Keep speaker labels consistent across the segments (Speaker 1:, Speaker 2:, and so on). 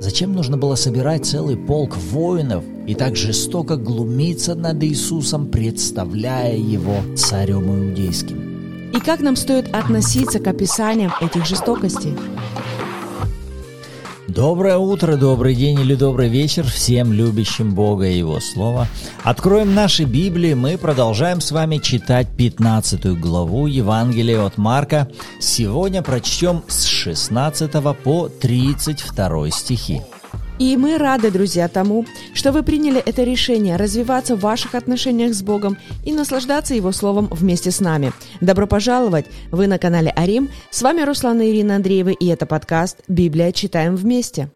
Speaker 1: Зачем нужно было собирать целый полк воинов и так жестоко глумиться над Иисусом, представляя его царем иудейским?
Speaker 2: И как нам стоит относиться к описаниям этих жестокостей?
Speaker 1: Доброе утро, добрый день или добрый вечер всем любящим Бога и Его Слово. Откроем наши Библии, мы продолжаем с вами читать 15 главу Евангелия от Марка. Сегодня прочтем с 16 по 32 стихи.
Speaker 2: И мы рады, друзья, тому, что вы приняли это решение развиваться в ваших отношениях с Богом и наслаждаться Его Словом вместе с нами. Добро пожаловать! Вы на канале Арим. С вами Руслана Ирина Андреева, и это подкаст «Библия. Читаем вместе».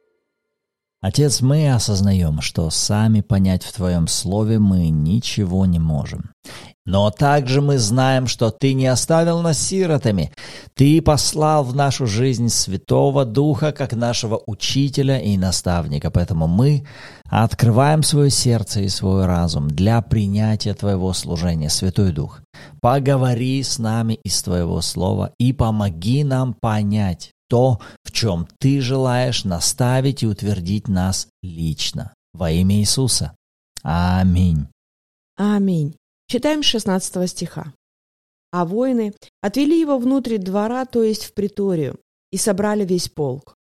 Speaker 1: Отец, мы осознаем, что сами понять в Твоем Слове мы ничего не можем. Но также мы знаем, что Ты не оставил нас сиротами. Ты послал в нашу жизнь Святого Духа, как нашего учителя и наставника. Поэтому мы открываем свое сердце и свой разум для принятия Твоего служения, Святой Дух. Поговори с нами из Твоего Слова и помоги нам понять то, в чем Ты желаешь наставить и утвердить нас лично. Во имя Иисуса. Аминь.
Speaker 2: Аминь. Читаем 16 стиха. А воины отвели его внутрь двора, то есть в приторию, и собрали весь полк,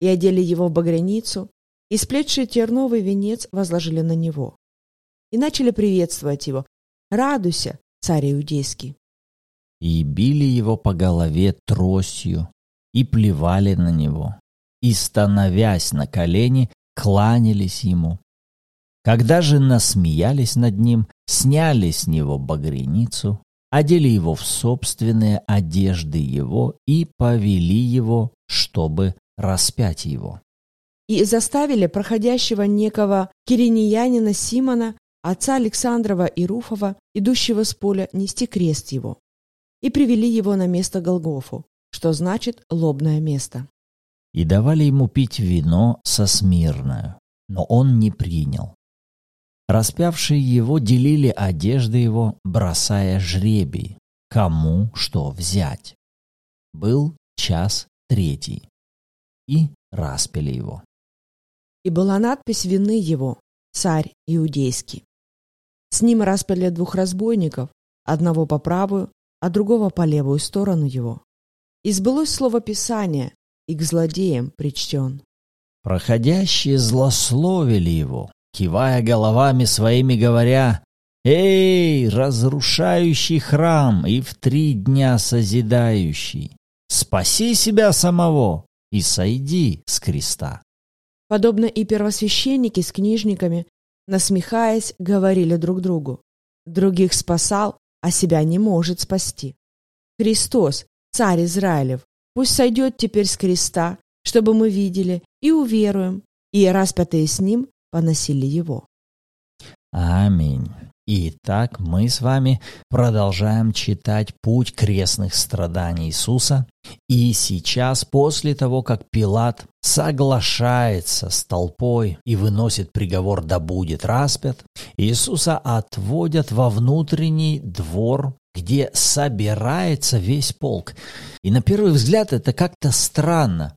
Speaker 2: и одели его в багряницу, и сплетший терновый венец возложили на него. И начали приветствовать его. «Радуйся, царь иудейский!»
Speaker 1: И били его по голове тростью, и плевали на него, и, становясь на колени, кланялись ему. Когда же насмеялись над ним, сняли с него багряницу, одели его в собственные одежды его и повели его, чтобы распять его.
Speaker 2: И заставили проходящего некого кириньянина Симона, отца Александрова и Руфова, идущего с поля, нести крест его. И привели его на место Голгофу, что значит «лобное место».
Speaker 1: И давали ему пить вино со смирною, но он не принял. Распявшие его делили одежды его, бросая жребий, кому что взять. Был час третий, и распили его.
Speaker 2: И была надпись вины его, царь иудейский. С ним распили двух разбойников, одного по правую, а другого по левую сторону его. И сбылось слово Писания, и к злодеям причтен.
Speaker 1: Проходящие злословили его, кивая головами своими, говоря, «Эй, разрушающий храм и в три дня созидающий, спаси себя самого и сойди с креста».
Speaker 2: Подобно и первосвященники с книжниками, насмехаясь, говорили друг другу, «Других спасал, а себя не может спасти. Христос, царь Израилев, пусть сойдет теперь с креста, чтобы мы видели и уверуем, и распятые с ним поносили его.
Speaker 1: Аминь. Итак, мы с вами продолжаем читать путь крестных страданий Иисуса. И сейчас, после того, как Пилат соглашается с толпой и выносит приговор «да будет распят», Иисуса отводят во внутренний двор, где собирается весь полк. И на первый взгляд это как-то странно.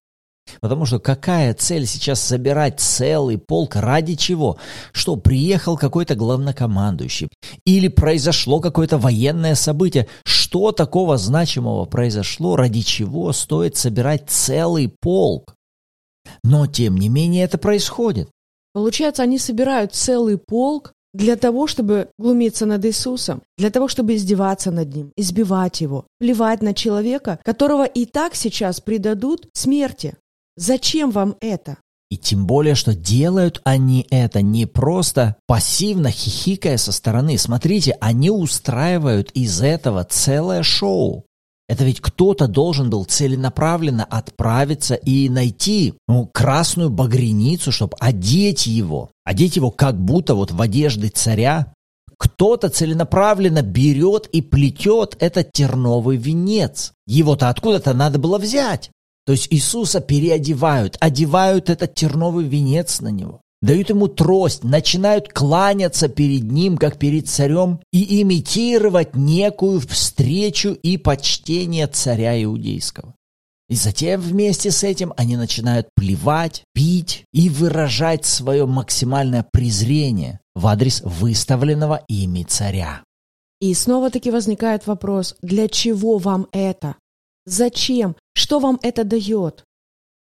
Speaker 1: Потому что какая цель сейчас собирать целый полк ради чего? Что, приехал какой-то главнокомандующий? Или произошло какое-то военное событие? Что такого значимого произошло, ради чего стоит собирать целый полк? Но, тем не менее, это происходит.
Speaker 2: Получается, они собирают целый полк для того, чтобы глумиться над Иисусом, для того, чтобы издеваться над Ним, избивать Его, плевать на человека, которого и так сейчас предадут смерти. Зачем вам это?
Speaker 1: И тем более, что делают они это не просто пассивно хихикая со стороны. Смотрите, они устраивают из этого целое шоу. Это ведь кто-то должен был целенаправленно отправиться и найти ну, красную багряницу, чтобы одеть его. Одеть его как будто вот в одежды царя. Кто-то целенаправленно берет и плетет этот терновый венец. Его-то откуда-то надо было взять. То есть Иисуса переодевают, одевают этот терновый венец на него, дают ему трость, начинают кланяться перед ним, как перед царем, и имитировать некую встречу и почтение царя иудейского. И затем вместе с этим они начинают плевать, пить и выражать свое максимальное презрение в адрес выставленного ими царя.
Speaker 2: И снова-таки возникает вопрос, для чего вам это? Зачем? Что вам это дает?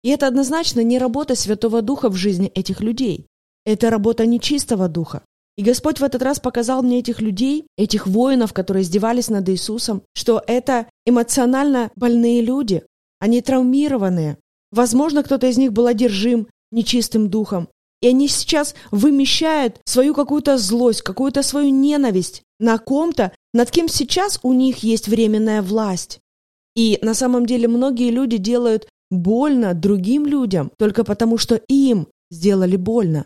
Speaker 2: И это однозначно не работа Святого Духа в жизни этих людей. Это работа нечистого Духа. И Господь в этот раз показал мне этих людей, этих воинов, которые издевались над Иисусом, что это эмоционально больные люди, они травмированные. Возможно, кто-то из них был одержим нечистым духом. И они сейчас вымещают свою какую-то злость, какую-то свою ненависть на ком-то, над кем сейчас у них есть временная власть. И на самом деле многие люди делают больно другим людям только потому, что им сделали больно.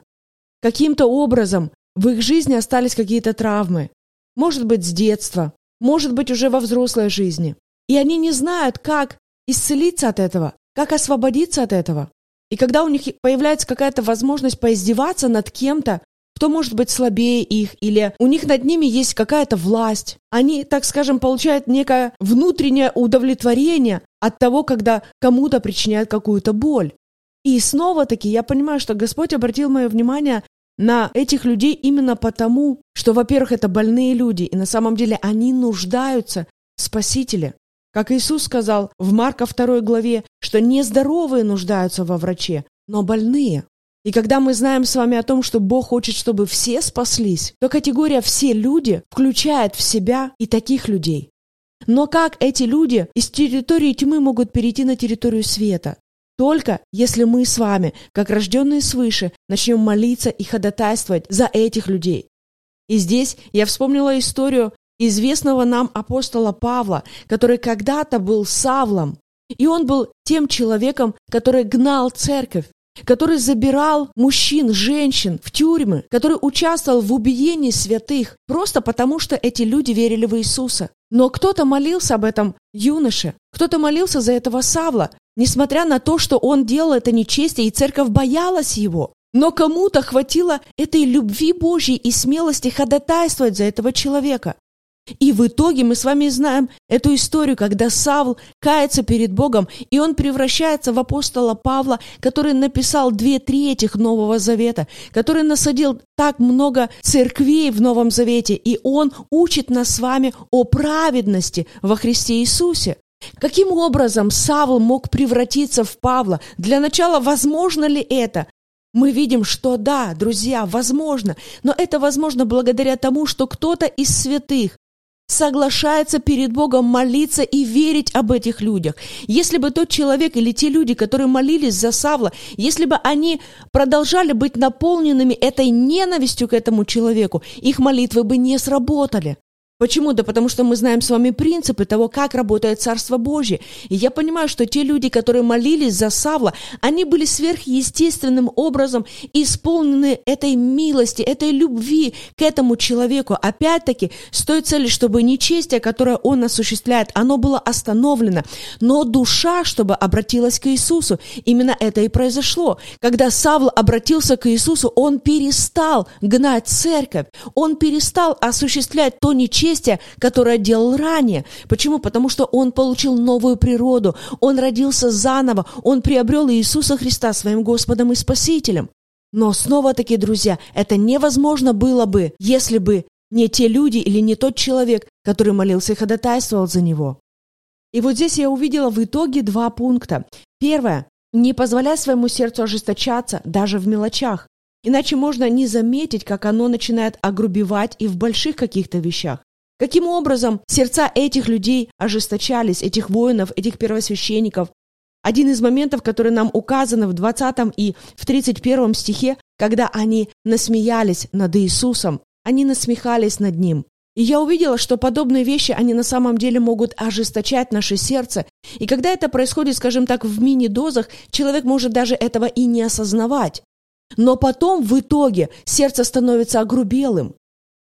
Speaker 2: Каким-то образом в их жизни остались какие-то травмы. Может быть, с детства, может быть, уже во взрослой жизни. И они не знают, как исцелиться от этого, как освободиться от этого. И когда у них появляется какая-то возможность поиздеваться над кем-то, кто может быть слабее их, или у них над ними есть какая-то власть, они, так скажем, получают некое внутреннее удовлетворение от того, когда кому-то причиняют какую-то боль. И снова-таки я понимаю, что Господь обратил мое внимание на этих людей именно потому, что, во-первых, это больные люди, и на самом деле они нуждаются в Спасителе. Как Иисус сказал в Марка 2 главе, что нездоровые нуждаются во враче, но больные. И когда мы знаем с вами о том, что Бог хочет, чтобы все спаслись, то категория «все люди» включает в себя и таких людей. Но как эти люди из территории тьмы могут перейти на территорию света? Только если мы с вами, как рожденные свыше, начнем молиться и ходатайствовать за этих людей. И здесь я вспомнила историю известного нам апостола Павла, который когда-то был Савлом. И он был тем человеком, который гнал церковь, который забирал мужчин, женщин в тюрьмы, который участвовал в убиении святых, просто потому что эти люди верили в Иисуса. Но кто-то молился об этом юноше, кто-то молился за этого Савла, несмотря на то, что он делал это нечестие, и церковь боялась его. Но кому-то хватило этой любви Божьей и смелости ходатайствовать за этого человека. И в итоге мы с вами знаем эту историю, когда Савл кается перед Богом, и он превращается в апостола Павла, который написал две трети Нового Завета, который насадил так много церквей в Новом Завете, и он учит нас с вами о праведности во Христе Иисусе. Каким образом Савл мог превратиться в Павла? Для начала, возможно ли это? Мы видим, что да, друзья, возможно, но это возможно благодаря тому, что кто-то из святых соглашается перед Богом молиться и верить об этих людях. Если бы тот человек или те люди, которые молились за Савла, если бы они продолжали быть наполненными этой ненавистью к этому человеку, их молитвы бы не сработали. Почему? Да потому что мы знаем с вами принципы того, как работает Царство Божье. И я понимаю, что те люди, которые молились за Савла, они были сверхъестественным образом исполнены этой милости, этой любви к этому человеку. Опять-таки, с той целью, чтобы нечестие, которое он осуществляет, оно было остановлено. Но душа, чтобы обратилась к Иисусу. Именно это и произошло. Когда Савл обратился к Иисусу, он перестал гнать церковь. Он перестал осуществлять то нечестие, бесчестия, которое делал ранее. Почему? Потому что он получил новую природу, он родился заново, он приобрел Иисуса Христа своим Господом и Спасителем. Но снова-таки, друзья, это невозможно было бы, если бы не те люди или не тот человек, который молился и ходатайствовал за него. И вот здесь я увидела в итоге два пункта. Первое. Не позволяй своему сердцу ожесточаться даже в мелочах. Иначе можно не заметить, как оно начинает огрубевать и в больших каких-то вещах. Каким образом сердца этих людей ожесточались, этих воинов, этих первосвященников? Один из моментов, который нам указан в 20 и в 31 стихе, когда они насмеялись над Иисусом, они насмехались над Ним. И я увидела, что подобные вещи, они на самом деле могут ожесточать наше сердце. И когда это происходит, скажем так, в мини-дозах, человек может даже этого и не осознавать. Но потом в итоге сердце становится огрубелым.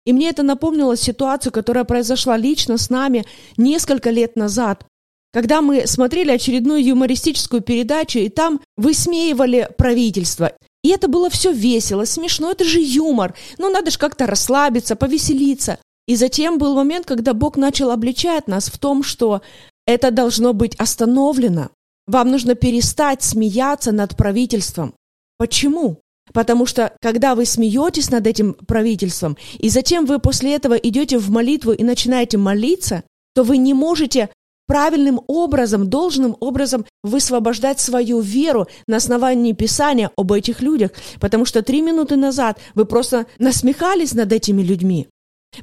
Speaker 2: И мне это напомнило ситуацию, которая произошла лично с нами несколько лет назад, когда мы смотрели очередную юмористическую передачу, и там высмеивали правительство. И это было все весело, смешно, это же юмор. Ну, надо же как-то расслабиться, повеселиться. И затем был момент, когда Бог начал обличать нас в том, что это должно быть остановлено. Вам нужно перестать смеяться над правительством. Почему? Потому что, когда вы смеетесь над этим правительством, и затем вы после этого идете в молитву и начинаете молиться, то вы не можете правильным образом, должным образом высвобождать свою веру на основании Писания об этих людях, потому что три минуты назад вы просто насмехались над этими людьми.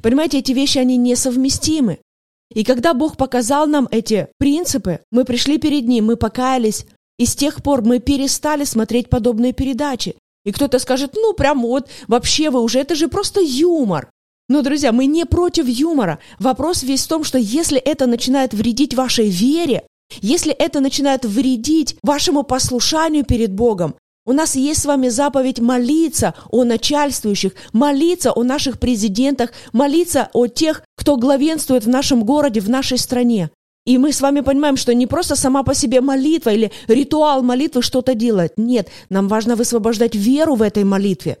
Speaker 2: Понимаете, эти вещи, они несовместимы. И когда Бог показал нам эти принципы, мы пришли перед Ним, мы покаялись, и с тех пор мы перестали смотреть подобные передачи. И кто-то скажет, ну, прям вот, вообще вы уже, это же просто юмор. Но, друзья, мы не против юмора. Вопрос весь в том, что если это начинает вредить вашей вере, если это начинает вредить вашему послушанию перед Богом, у нас есть с вами заповедь молиться о начальствующих, молиться о наших президентах, молиться о тех, кто главенствует в нашем городе, в нашей стране. И мы с вами понимаем, что не просто сама по себе молитва или ритуал молитвы что-то делает. Нет, нам важно высвобождать веру в этой молитве.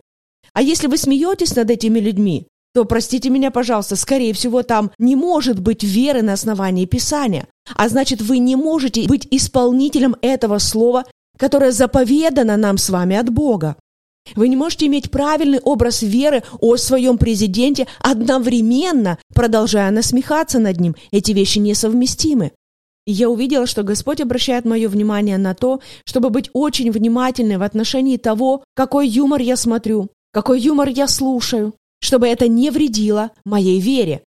Speaker 2: А если вы смеетесь над этими людьми, то, простите меня, пожалуйста, скорее всего, там не может быть веры на основании Писания. А значит, вы не можете быть исполнителем этого слова которое заповедано нам с вами от Бога. Вы не можете иметь правильный образ веры о своем президенте, одновременно продолжая насмехаться над ним. Эти вещи несовместимы. И я увидела, что Господь обращает мое внимание на то, чтобы быть очень внимательной в отношении того, какой юмор я смотрю, какой юмор я слушаю, чтобы это не вредило моей вере.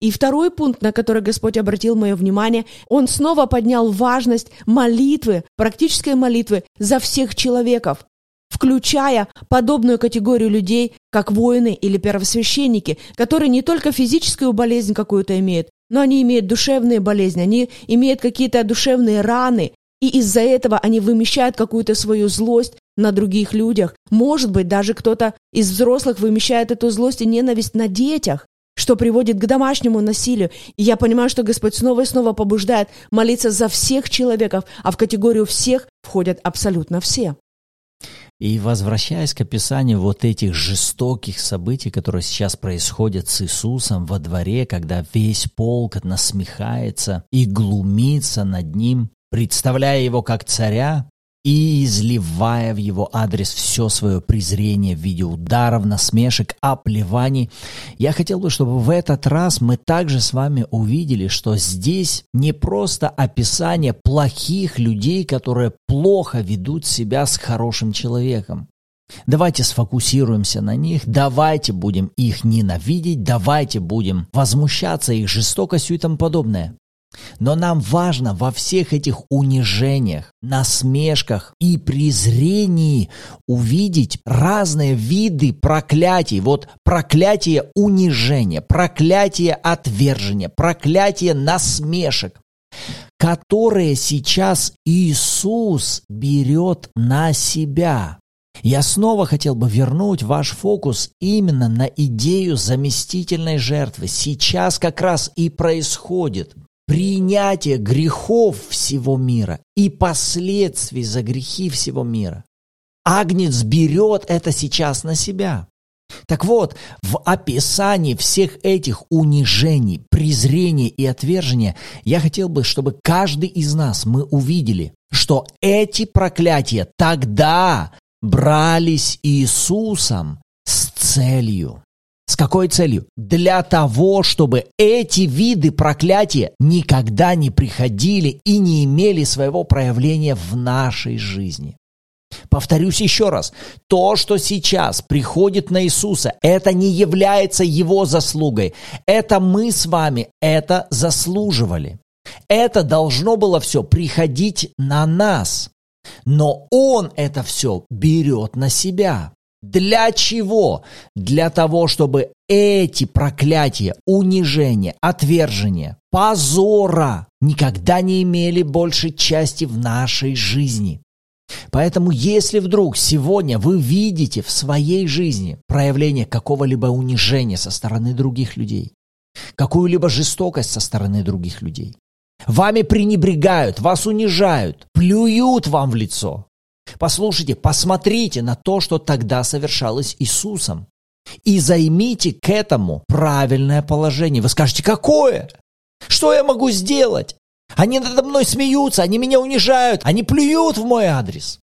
Speaker 2: И второй пункт, на который Господь обратил мое внимание, Он снова поднял важность молитвы, практической молитвы за всех человеков, включая подобную категорию людей, как воины или первосвященники, которые не только физическую болезнь какую-то имеют, но они имеют душевные болезни, они имеют какие-то душевные раны, и из-за этого они вымещают какую-то свою злость на других людях. Может быть, даже кто-то из взрослых вымещает эту злость и ненависть на детях что приводит к домашнему насилию. И я понимаю, что Господь снова и снова побуждает молиться за всех человеков, а в категорию всех входят абсолютно все.
Speaker 1: И возвращаясь к описанию вот этих жестоких событий, которые сейчас происходят с Иисусом во дворе, когда весь полк насмехается и глумится над ним, представляя его как царя, и изливая в его адрес все свое презрение в виде ударов, насмешек, оплеваний. Я хотел бы, чтобы в этот раз мы также с вами увидели, что здесь не просто описание плохих людей, которые плохо ведут себя с хорошим человеком. Давайте сфокусируемся на них, давайте будем их ненавидеть, давайте будем возмущаться их жестокостью и тому подобное. Но нам важно во всех этих унижениях, насмешках и презрении увидеть разные виды проклятий. Вот проклятие унижения, проклятие отвержения, проклятие насмешек, которые сейчас Иисус берет на себя. Я снова хотел бы вернуть ваш фокус именно на идею заместительной жертвы. Сейчас как раз и происходит принятие грехов всего мира и последствий за грехи всего мира. Агнец берет это сейчас на себя. Так вот, в описании всех этих унижений, презрения и отвержения я хотел бы, чтобы каждый из нас мы увидели, что эти проклятия тогда брались Иисусом с целью с какой целью? Для того, чтобы эти виды проклятия никогда не приходили и не имели своего проявления в нашей жизни. Повторюсь еще раз, то, что сейчас приходит на Иисуса, это не является Его заслугой. Это мы с вами это заслуживали. Это должно было все приходить на нас. Но Он это все берет на себя. Для чего? Для того, чтобы эти проклятия, унижения, отвержения, позора никогда не имели больше части в нашей жизни. Поэтому если вдруг сегодня вы видите в своей жизни проявление какого-либо унижения со стороны других людей, какую-либо жестокость со стороны других людей, вами пренебрегают, вас унижают, плюют вам в лицо, Послушайте, посмотрите на то, что тогда совершалось Иисусом. И займите к этому правильное положение. Вы скажете, какое? Что я могу сделать? Они надо мной смеются, они меня унижают, они плюют в мой адрес.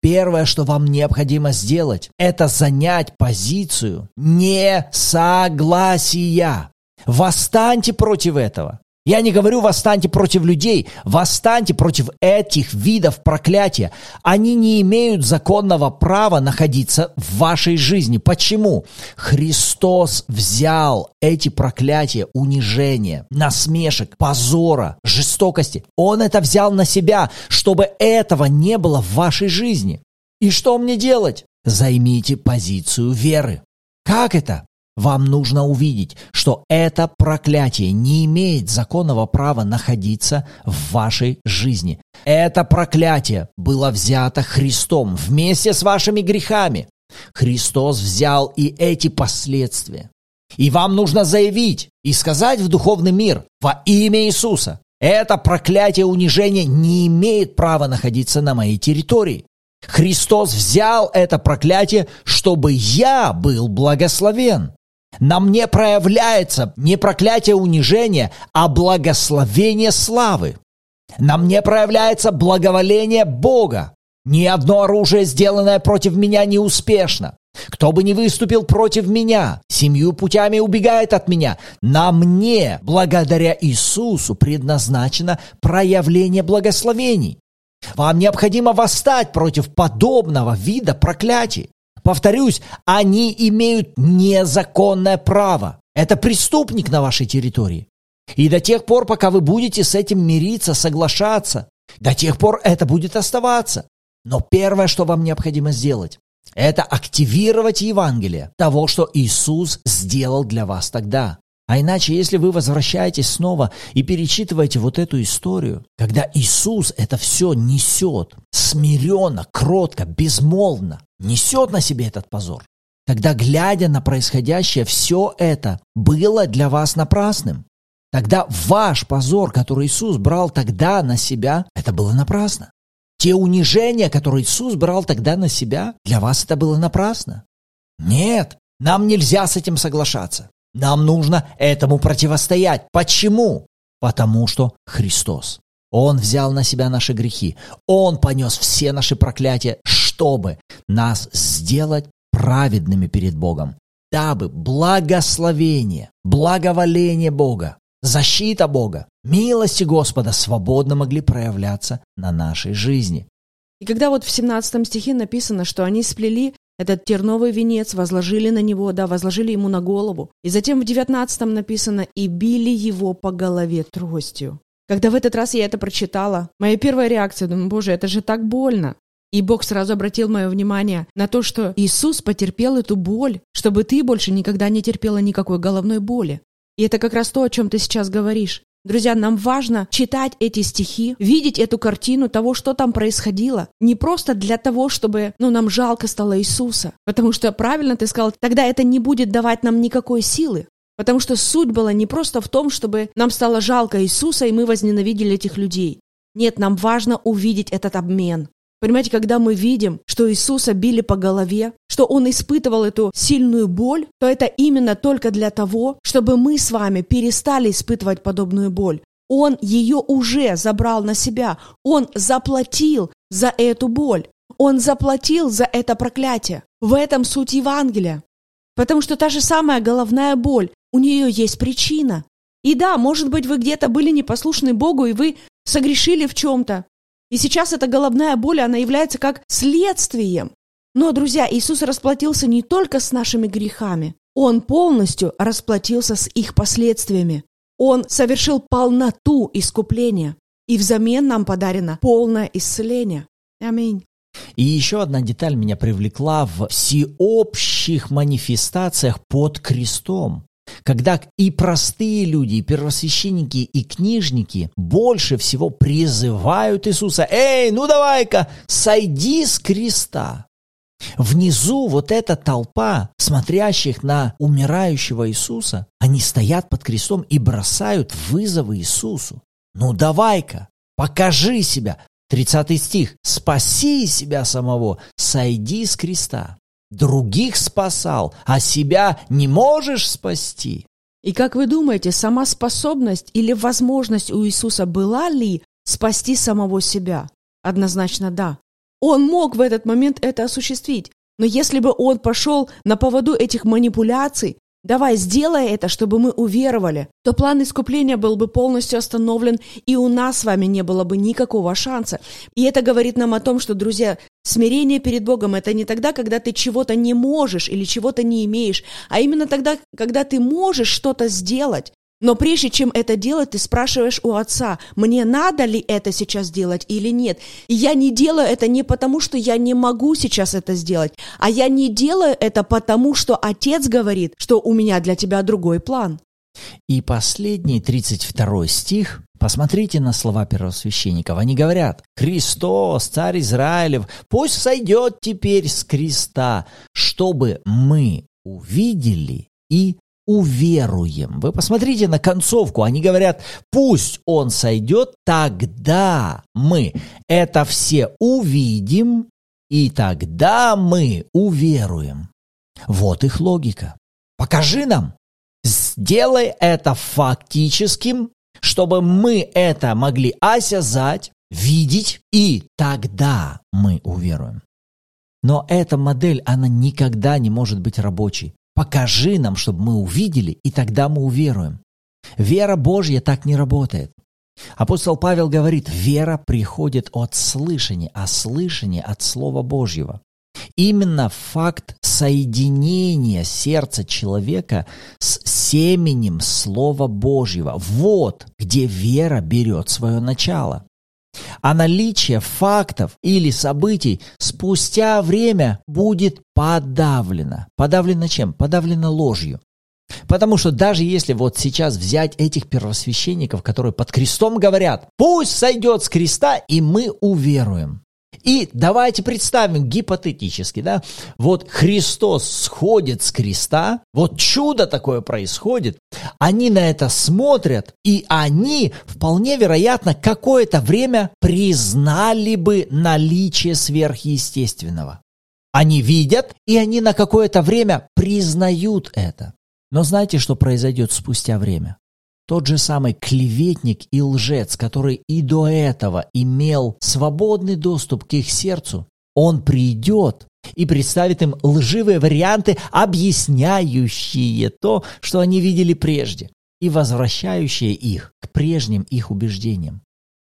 Speaker 1: Первое, что вам необходимо сделать, это занять позицию несогласия. Восстаньте против этого. Я не говорю восстаньте против людей, восстаньте против этих видов проклятия. Они не имеют законного права находиться в вашей жизни. Почему? Христос взял эти проклятия, унижения, насмешек, позора, жестокости. Он это взял на себя, чтобы этого не было в вашей жизни. И что мне делать? Займите позицию веры. Как это? Вам нужно увидеть, что это проклятие не имеет законного права находиться в вашей жизни. Это проклятие было взято Христом вместе с вашими грехами. Христос взял и эти последствия. И вам нужно заявить и сказать в духовный мир во имя Иисуса. Это проклятие унижения не имеет права находиться на моей территории. Христос взял это проклятие, чтобы я был благословен. На мне проявляется не проклятие унижения, а благословение славы. На мне проявляется благоволение Бога. Ни одно оружие, сделанное против меня, не успешно. Кто бы ни выступил против меня, семью путями убегает от меня. На мне, благодаря Иисусу, предназначено проявление благословений. Вам необходимо восстать против подобного вида проклятий. Повторюсь, они имеют незаконное право. Это преступник на вашей территории. И до тех пор, пока вы будете с этим мириться, соглашаться, до тех пор это будет оставаться. Но первое, что вам необходимо сделать, это активировать Евангелие того, что Иисус сделал для вас тогда. А иначе, если вы возвращаетесь снова и перечитываете вот эту историю, когда Иисус это все несет, смиренно, кротко, безмолвно, несет на себе этот позор, тогда, глядя на происходящее, все это было для вас напрасным. Тогда ваш позор, который Иисус брал тогда на себя, это было напрасно. Те унижения, которые Иисус брал тогда на себя, для вас это было напрасно. Нет, нам нельзя с этим соглашаться. Нам нужно этому противостоять. Почему? Потому что Христос. Он взял на себя наши грехи. Он понес все наши проклятия, чтобы нас сделать праведными перед Богом, дабы благословение, благоволение Бога, защита Бога, милости Господа свободно могли проявляться на нашей жизни.
Speaker 2: И когда вот в 17 стихе написано, что они сплели этот терновый венец возложили на него, да, возложили ему на голову. И затем в девятнадцатом написано «и били его по голове тростью». Когда в этот раз я это прочитала, моя первая реакция, думаю, боже, это же так больно. И Бог сразу обратил мое внимание на то, что Иисус потерпел эту боль, чтобы ты больше никогда не терпела никакой головной боли. И это как раз то, о чем ты сейчас говоришь. Друзья, нам важно читать эти стихи, видеть эту картину того, что там происходило. Не просто для того, чтобы, ну, нам жалко стало Иисуса. Потому что, правильно ты сказал, тогда это не будет давать нам никакой силы. Потому что суть была не просто в том, чтобы нам стало жалко Иисуса, и мы возненавидели этих людей. Нет, нам важно увидеть этот обмен. Понимаете, когда мы видим, что Иисуса били по голове, что Он испытывал эту сильную боль, то это именно только для того, чтобы мы с вами перестали испытывать подобную боль. Он ее уже забрал на себя. Он заплатил за эту боль. Он заплатил за это проклятие. В этом суть Евангелия. Потому что та же самая головная боль, у нее есть причина. И да, может быть, вы где-то были непослушны Богу, и вы согрешили в чем-то. И сейчас эта головная боль, она является как следствием. Но, друзья, Иисус расплатился не только с нашими грехами. Он полностью расплатился с их последствиями. Он совершил полноту искупления. И взамен нам подарено полное исцеление. Аминь.
Speaker 1: И еще одна деталь меня привлекла в всеобщих манифестациях под крестом когда и простые люди, и первосвященники, и книжники больше всего призывают Иисуса, «Эй, ну давай-ка, сойди с креста!» Внизу вот эта толпа, смотрящих на умирающего Иисуса, они стоят под крестом и бросают вызовы Иисусу. «Ну давай-ка, покажи себя!» 30 стих. «Спаси себя самого, сойди с креста» других спасал, а себя не можешь спасти.
Speaker 2: И как вы думаете, сама способность или возможность у Иисуса была ли спасти самого себя? Однозначно да. Он мог в этот момент это осуществить. Но если бы он пошел на поводу этих манипуляций, Давай, сделай это, чтобы мы уверовали, то план искупления был бы полностью остановлен, и у нас с вами не было бы никакого шанса. И это говорит нам о том, что, друзья, смирение перед Богом – это не тогда, когда ты чего-то не можешь или чего-то не имеешь, а именно тогда, когда ты можешь что-то сделать, но прежде чем это делать, ты спрашиваешь у отца, мне надо ли это сейчас делать или нет. И я не делаю это не потому, что я не могу сейчас это сделать, а я не делаю это потому, что отец говорит, что у меня для тебя другой план.
Speaker 1: И последний 32 стих, посмотрите на слова первосвященников. Они говорят, «Христос, царь Израилев, пусть сойдет теперь с креста, чтобы мы увидели и уверуем. Вы посмотрите на концовку. Они говорят, пусть он сойдет, тогда мы это все увидим, и тогда мы уверуем. Вот их логика. Покажи нам. Сделай это фактическим, чтобы мы это могли осязать, видеть, и тогда мы уверуем. Но эта модель, она никогда не может быть рабочей. Покажи нам, чтобы мы увидели, и тогда мы уверуем. Вера Божья так не работает. Апостол Павел говорит, вера приходит от слышания, а слышание от Слова Божьего. Именно факт соединения сердца человека с семенем Слова Божьего. Вот где вера берет свое начало а наличие фактов или событий спустя время будет подавлено. Подавлено чем? Подавлено ложью. Потому что даже если вот сейчас взять этих первосвященников, которые под крестом говорят, пусть сойдет с креста, и мы уверуем. И давайте представим гипотетически, да, вот Христос сходит с креста, вот чудо такое происходит, они на это смотрят, и они вполне вероятно какое-то время признали бы наличие сверхъестественного. Они видят, и они на какое-то время признают это. Но знаете, что произойдет спустя время? Тот же самый клеветник и лжец, который и до этого имел свободный доступ к их сердцу, он придет и представит им лживые варианты, объясняющие то, что они видели прежде, и возвращающие их к прежним их убеждениям.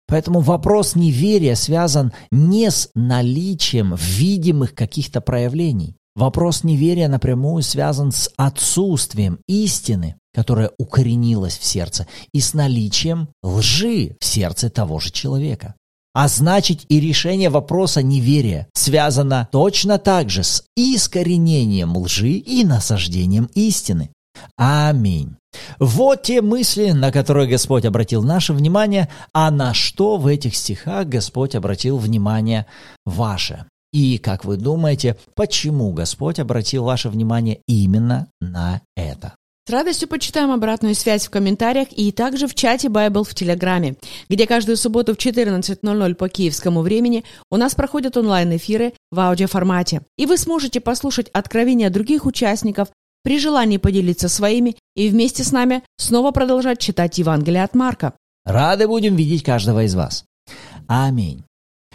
Speaker 1: Поэтому вопрос неверия связан не с наличием видимых каких-то проявлений. Вопрос неверия напрямую связан с отсутствием истины которая укоренилась в сердце, и с наличием лжи в сердце того же человека. А значит и решение вопроса неверия связано точно так же с искоренением лжи и насаждением истины. Аминь. Вот те мысли, на которые Господь обратил наше внимание, а на что в этих стихах Господь обратил внимание ваше. И, как вы думаете, почему Господь обратил ваше внимание именно на это?
Speaker 2: С радостью почитаем обратную связь в комментариях и также в чате Bible в Телеграме, где каждую субботу в 14.00 по киевскому времени у нас проходят онлайн-эфиры в аудиоформате. И вы сможете послушать откровения других участников, при желании поделиться своими и вместе с нами снова продолжать читать Евангелие от Марка.
Speaker 1: Рады будем видеть каждого из вас. Аминь.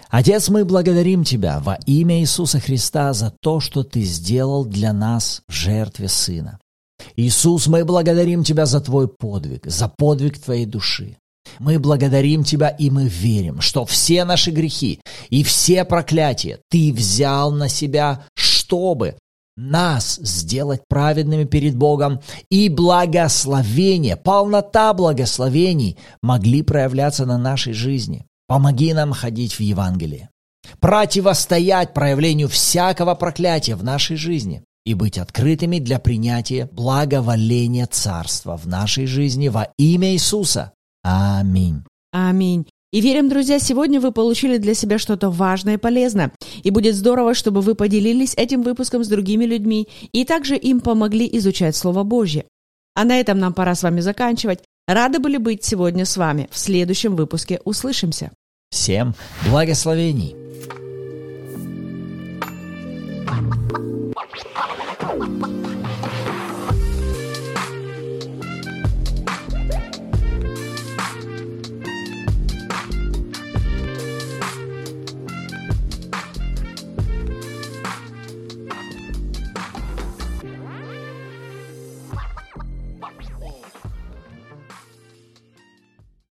Speaker 1: Отец, мы благодарим Тебя во имя Иисуса Христа за то, что Ты сделал для нас в жертве Сына. Иисус, мы благодарим Тебя за Твой подвиг, за подвиг Твоей души. Мы благодарим Тебя и мы верим, что все наши грехи и все проклятия Ты взял на себя, чтобы нас сделать праведными перед Богом, и благословение, полнота благословений могли проявляться на нашей жизни. Помоги нам ходить в Евангелие, противостоять проявлению всякого проклятия в нашей жизни и быть открытыми для принятия благоволения Царства в нашей жизни во имя Иисуса. Аминь.
Speaker 2: Аминь. И верим, друзья, сегодня вы получили для себя что-то важное и полезное. И будет здорово, чтобы вы поделились этим выпуском с другими людьми и также им помогли изучать Слово Божье. А на этом нам пора с вами заканчивать. Рады были быть сегодня с вами. В следующем выпуске услышимся.
Speaker 1: Всем благословений!
Speaker 3: Ha ha ha!